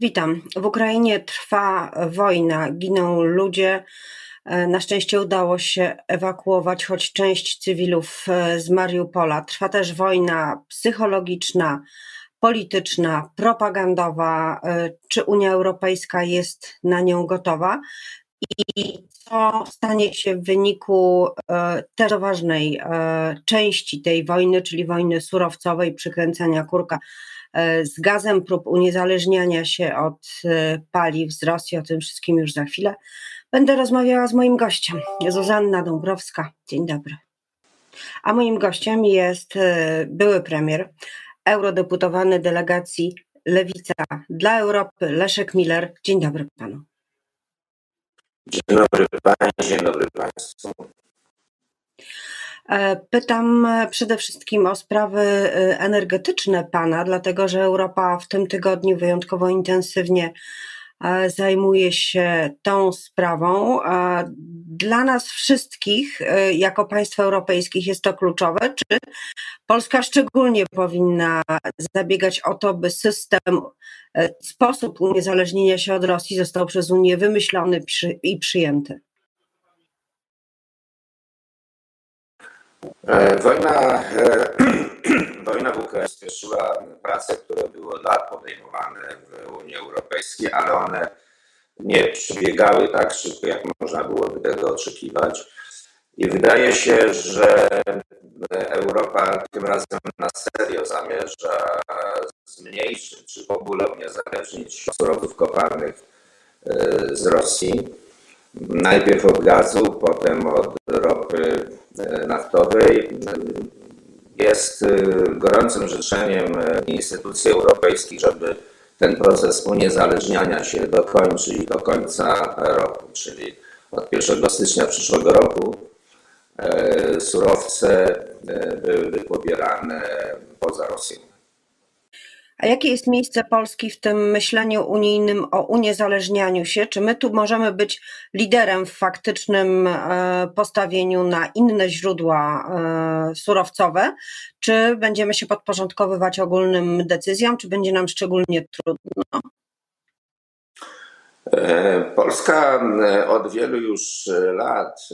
Witam. W Ukrainie trwa wojna, giną ludzie. E, na szczęście udało się ewakuować choć część cywilów e, z Mariupola. Trwa też wojna psychologiczna, polityczna, propagandowa. E, czy Unia Europejska jest na nią gotowa? I co stanie się w wyniku też ważnej części tej wojny, czyli wojny surowcowej, przykręcania kurka E, z gazem, prób uniezależniania się od e, paliw z Rosji, o tym wszystkim już za chwilę. Będę rozmawiała z moim gościem, Zuzanna Dąbrowska. Dzień dobry. A moim gościem jest e, były premier, eurodeputowany delegacji Lewica dla Europy, Leszek Miller. Dzień dobry panu. Dzień dobry pani, dzień dobry państwu. E, pytam e, przede wszystkim o sprawy e, energetyczne Pana, dlatego że Europa w tym tygodniu wyjątkowo intensywnie zajmuje się tą sprawą. Dla nas wszystkich, jako państw europejskich, jest to kluczowe. Czy Polska szczególnie powinna zabiegać o to, by system, sposób uniezależnienia się od Rosji został przez Unię wymyślony i przyjęty? E, wojna, e, wojna w Ukrainie spieszyła prace, które były od lat podejmowane w Unii Europejskiej, ale one nie przebiegały tak szybko, jak można byłoby tego oczekiwać. I wydaje się, że Europa tym razem na serio zamierza zmniejszyć, czy w ogóle uniezależnić surowców kopalnych e, z Rosji. Najpierw od gazu, potem od ropy E, naftowej jest e, gorącym życzeniem e, instytucji europejskich, żeby ten proces uniezależniania się dokończyć do końca roku, czyli od 1 stycznia przyszłego roku surowce były pobierane poza Rosją. A jakie jest miejsce Polski w tym myśleniu unijnym o uniezależnianiu się? Czy my tu możemy być liderem w faktycznym e, postawieniu na inne źródła e, surowcowe? Czy będziemy się podporządkowywać ogólnym decyzjom, czy będzie nam szczególnie trudno? E, Polska od wielu już lat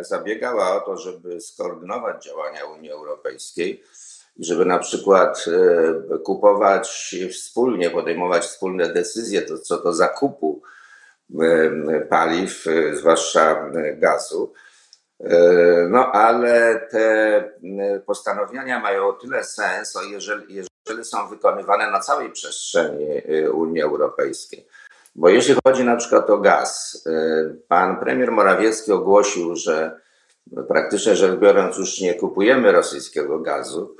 zabiegała o to, żeby skoordynować działania Unii Europejskiej żeby na przykład e, kupować wspólnie, podejmować wspólne decyzje to, co do zakupu e, paliw, e, zwłaszcza gazu. No ale te postanowienia mają o tyle sens, jeżeli, jeżeli są wykonywane na całej przestrzeni Unii Europejskiej. Bo jeśli chodzi na przykład o gaz, pan premier Morawiecki ogłosił, że praktycznie rzecz biorąc już nie kupujemy rosyjskiego gazu,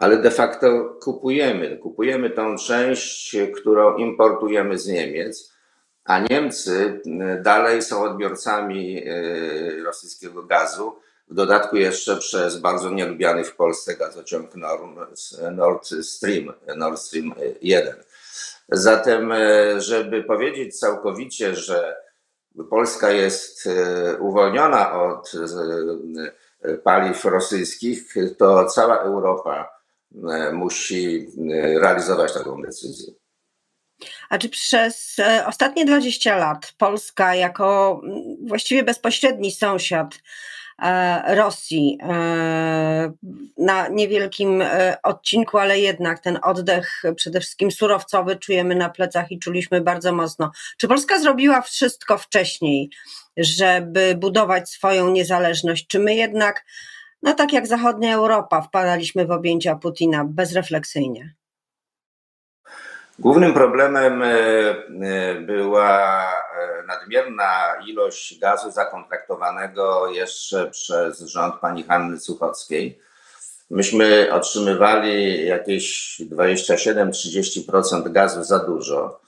ale de facto kupujemy. Kupujemy tą część, którą importujemy z Niemiec, a Niemcy e, dalej są odbiorcami e, rosyjskiego gazu. W dodatku jeszcze przez bardzo nielubiany w Polsce gazociąg Nord Stream, Nord Stream 1. Zatem, e, żeby powiedzieć całkowicie, że Polska jest uwolniona od paliw rosyjskich, to cała Europa musi e, realizować taką decyzję. A czy przez e, ostatnie 20 lat Polska, jako właściwie bezpośredni sąsiad Rosji, na niewielkim odcinku, ale jednak ten oddech, przede wszystkim surowcowy, czujemy na plecach i czuliśmy bardzo mocno. Czy Polska zrobiła wszystko wcześniej, żeby budować swoją niezależność? Czy my jednak no tak jak zachodnia Europa, wpadaliśmy w objęcia Putina bezrefleksyjnie. Głównym problemem e, e, była e, nadmierna ilość gazu zakontraktowanego jeszcze przez rząd pani Hanny Suchockiej. Myśmy otrzymywali jakieś 27-30% gazu za dużo,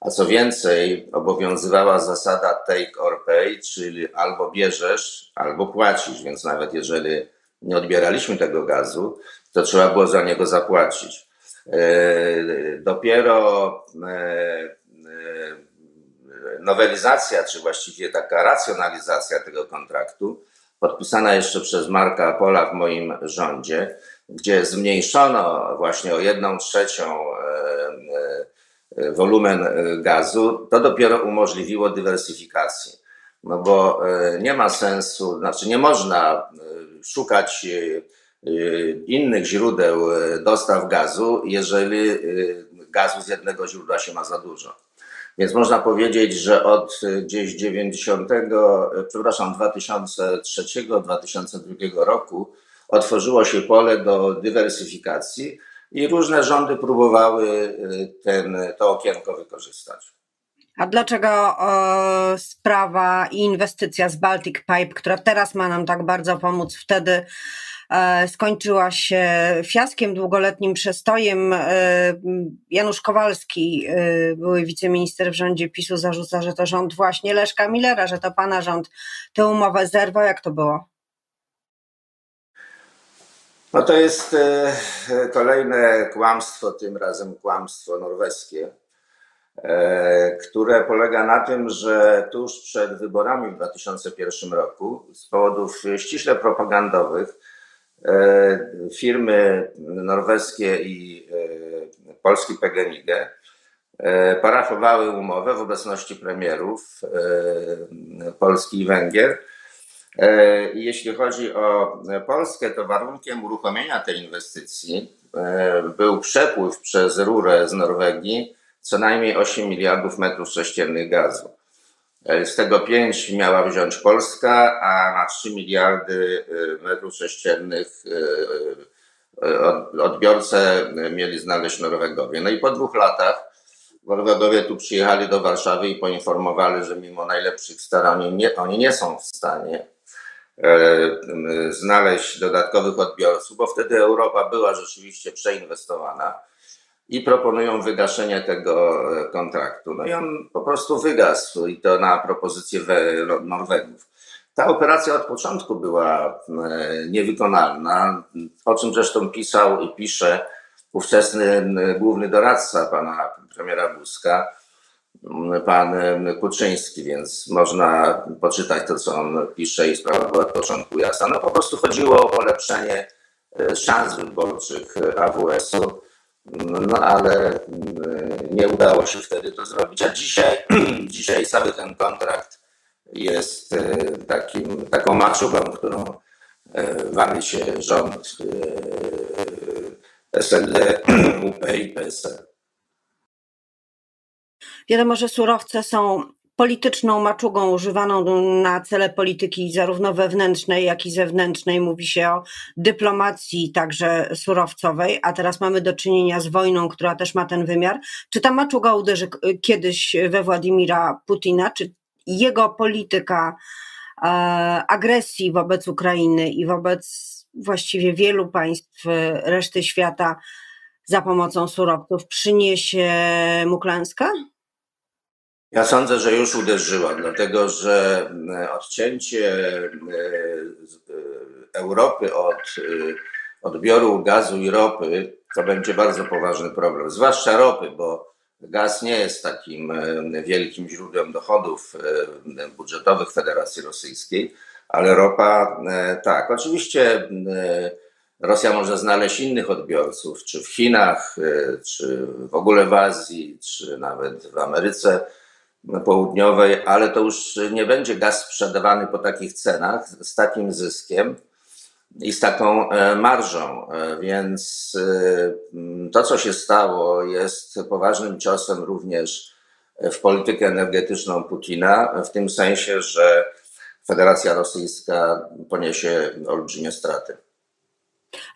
a co więcej, obowiązywała zasada take or pay, czyli albo bierzesz, albo płacisz, więc nawet jeżeli nie odbieraliśmy tego gazu, to trzeba było za niego zapłacić. E, dopiero e, e, nowelizacja, czy właściwie taka racjonalizacja tego kontraktu, podpisana jeszcze przez Marka Pola w moim rządzie, gdzie zmniejszono właśnie o jedną trzecią wolumen gazu, to dopiero umożliwiło dywersyfikację. No bo nie ma sensu, znaczy nie można szukać innych źródeł dostaw gazu, jeżeli gazu z jednego źródła się ma za dużo. Więc można powiedzieć, że od gdzieś 90, przepraszam, 2003-2002 roku otworzyło się pole do dywersyfikacji i różne rządy próbowały ten, to okienko wykorzystać. A dlaczego e, sprawa i inwestycja z Baltic Pipe, która teraz ma nam tak bardzo pomóc, wtedy E, skończyła się fiaskiem, długoletnim przestojem. E, Janusz Kowalski, e, były wiceminister w rządzie PiSu, zarzuca, że to rząd właśnie Leszka Millera, że to pana rząd tę umowę zerwał. Jak to było? No to jest kolejne kłamstwo, tym razem kłamstwo norweskie, które polega na tym, że tuż przed wyborami w 2001 roku z powodów ściśle propagandowych E, firmy norweskie i e, polski PGNiG e, parafowały umowę w obecności premierów Polski i Węgier. Jeśli chodzi o Polskę, to warunkiem uruchomienia tej inwestycji był przepływ przez rurę z Norwegii co najmniej 8 miliardów metrów sześciennych gazu. E, z tego 5 miała wziąć Polska, a na 3 miliardy e, metrów sześciennych e, odbiorcę mieli znaleźć Norwegowie. No i po dwóch latach Norwegowie tu przyjechali do Warszawy i poinformowali, że mimo najlepszych starań nie, oni nie są w stanie znaleźć dodatkowych odbiorców, bo wtedy Europa była rzeczywiście przeinwestowana i proponują wygaszenie tego e, kontraktu. No i on po prostu wygasł i to na propozycję Norwegów. Ta operacja od początku była e, niewykonalna, o czym zresztą pisał i pisze ówczesny główny doradca pana premiera Buzka, pan Kuczyński, więc można poczytać to, co on pisze i sprawa była od początku jasna. No po prostu chodziło o polepszenie e, szans wyborczych AWS-u no ale mm, nie udało się wtedy to zrobić. A dzisiaj, dzisiaj cały ten kontrakt jest e, takim, taką maczugą, którą e, wali się rząd SLD, UP i PSL. Wiadomo, że surowce są polityczną maczugą używaną na cele polityki zarówno wewnętrznej, jak i zewnętrznej. Mówi się o dyplomacji także surowcowej, a teraz mamy do czynienia z wojną, która też ma ten wymiar. Czy ta maczuga uderzy kiedyś we Władimira Putina? Czy jego polityka e, agresji wobec Ukrainy i wobec właściwie wielu państw reszty świata za pomocą surowców przyniesie mu klęskę? Ja sądzę, że już uderzyła, dlatego że e, odcięcie e, e, Europy od odbioru gazu i ropy to będzie bardzo poważny problem, zwłaszcza ropy, bo gaz nie jest takim wielkim źródłem dochodów budżetowych Federacji Rosyjskiej, ale ropa tak. Oczywiście Rosja może znaleźć innych odbiorców, czy w Chinach, czy w ogóle w Azji, czy nawet w Ameryce południowej, ale to już nie będzie gaz sprzedawany po takich cenach, z takim zyskiem i z taką e, marżą. E, więc e, to, co się stało, jest poważnym ciosem również w politykę energetyczną Putina, w tym sensie, że Federacja Rosyjska poniesie olbrzymie straty.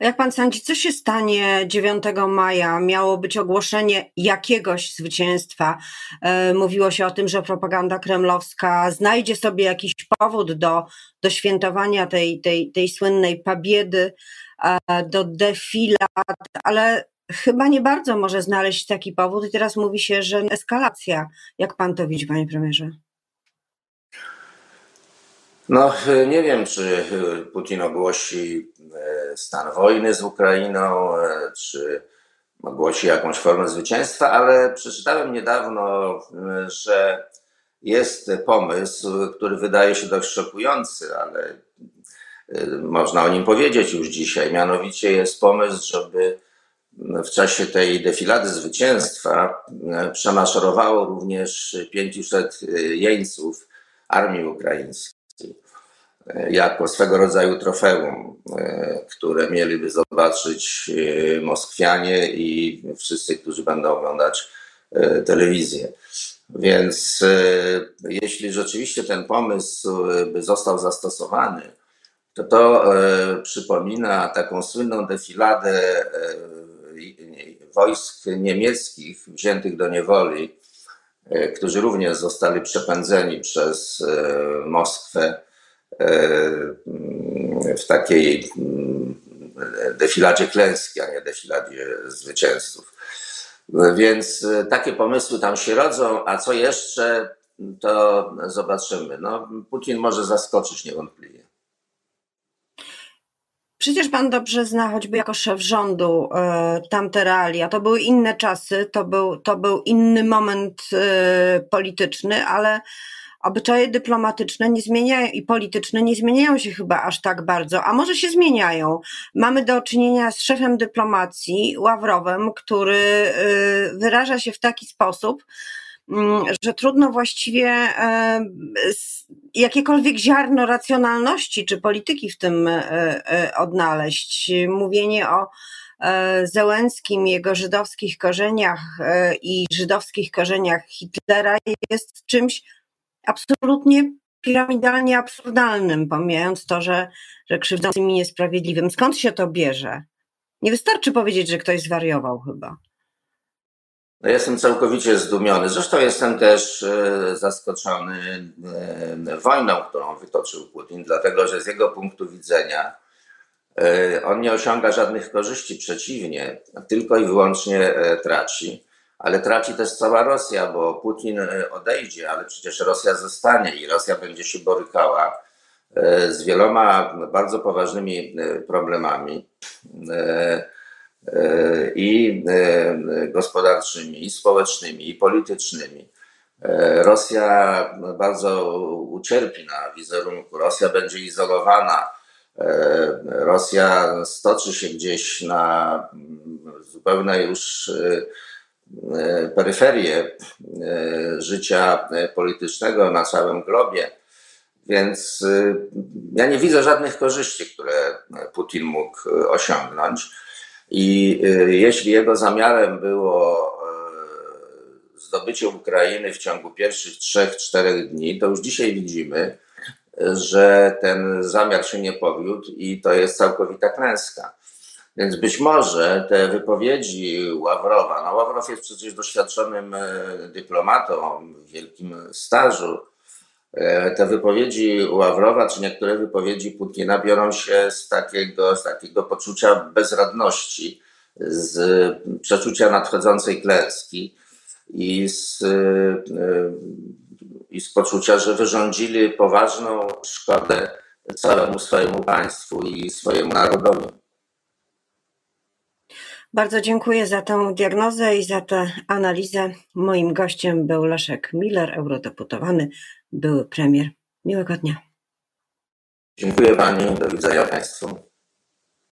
A jak pan sądzi, co się stanie 9 maja? Miało być ogłoszenie jakiegoś zwycięstwa. E, mówiło się o tym, że propaganda kremlowska znajdzie sobie jakiś powód do, do świętowania tej, tej, tej słynnej pabiedy, e, do defilat, ale chyba nie bardzo może znaleźć taki powód i teraz mówi się, że eskalacja. Jak pan to widzi, panie premierze? No, nie wiem, czy Putin ogłosi e, stan wojny z Ukrainą, e, czy ogłosi jakąś formę zwycięstwa, ale przeczytałem niedawno, e, że jest pomysł, który wydaje się dość szokujący, ale można o nim powiedzieć już dzisiaj. Mianowicie jest pomysł, żeby w czasie tej defilady zwycięstwa przemaszerowało również 500 jeńców armii ukraińskiej jako swego rodzaju trofeum, które mieliby zobaczyć Moskwianie i wszyscy, którzy będą oglądać telewizję. Więc jeśli rzeczywiście ten pomysł by został zastosowany, to to przypomina taką słynną defiladę wojsk niemieckich wziętych do niewoli, e, którzy również zostali przepędzeni przez e, Moskwę e, w takiej mm, defiladzie klęski, a nie defiladzie zwycięzców. Więc takie pomysły tam się rodzą, a co jeszcze, to zobaczymy. No, Putin może zaskoczyć niewątpliwie. Przecież pan dobrze zna, choćby jako szef rządu, e, tamte realia. To były inne czasy, to był, to był inny moment e, polityczny, ale obyczaje dyplomatyczne nie zmieniają i polityczne nie zmieniają się chyba aż tak bardzo, a może się zmieniają. Mamy do czynienia z szefem dyplomacji, Ławrowem, który e, wyraża się w taki sposób, że trudno właściwie e, jakiekolwiek ziarno racjonalności czy polityki w tym e, e, odnaleźć. Mówienie o Zełenskim, jego żydowskich korzeniach i żydowskich korzeniach Hitlera jest czymś absolutnie piramidalnie absurdalnym, pomijając to, że, że krzywdzącym i niesprawiedliwym. Skąd się to bierze? Nie wystarczy powiedzieć, że ktoś zwariował chyba. No jestem całkowicie zdumiony. Zresztą jestem też e, zaskoczony e, wojną, którą wytoczył Putin, dlatego że z jego punktu widzenia e, on nie osiąga żadnych korzyści, przeciwnie, tylko i wyłącznie traci. Ale traci też cała Rosja, bo Putin odejdzie, ale przecież Rosja zostanie i Rosja będzie się borykała z wieloma bardzo poważnymi problemami i e, gospodarczymi, i społecznymi, i politycznymi. E, Rosja bardzo ucierpi na wizerunku, Rosja będzie izolowana, e, Rosja stoczy się gdzieś na zupełne już peryferię życia politycznego na całym globie. Więc ja nie widzę żadnych korzyści, które Putin mógł osiągnąć. I y, jeśli jego zamiarem było y, zdobycie Ukrainy w ciągu pierwszych trzech, czterech dni, to już dzisiaj widzimy, że ten zamiar się nie powiódł i to jest całkowita klęska. Więc być może te wypowiedzi Ławrowa, no Ławrow jest przecież doświadczonym y, dyplomatą w wielkim stażu, te wypowiedzi Ławrowa, czy niektóre wypowiedzi Putina biorą się z takiego, z takiego poczucia bezradności, z przeczucia nadchodzącej klęski i z, e, i z poczucia, że wyrządzili poważną szkodę całemu swojemu państwu i swojemu narodowi. Bardzo dziękuję za tę diagnozę i za tę analizę. Moim gościem był Leszek Miller, eurodeputowany, były premier. Miłego dnia. Dziękuję Pani, do widzenia Państwu.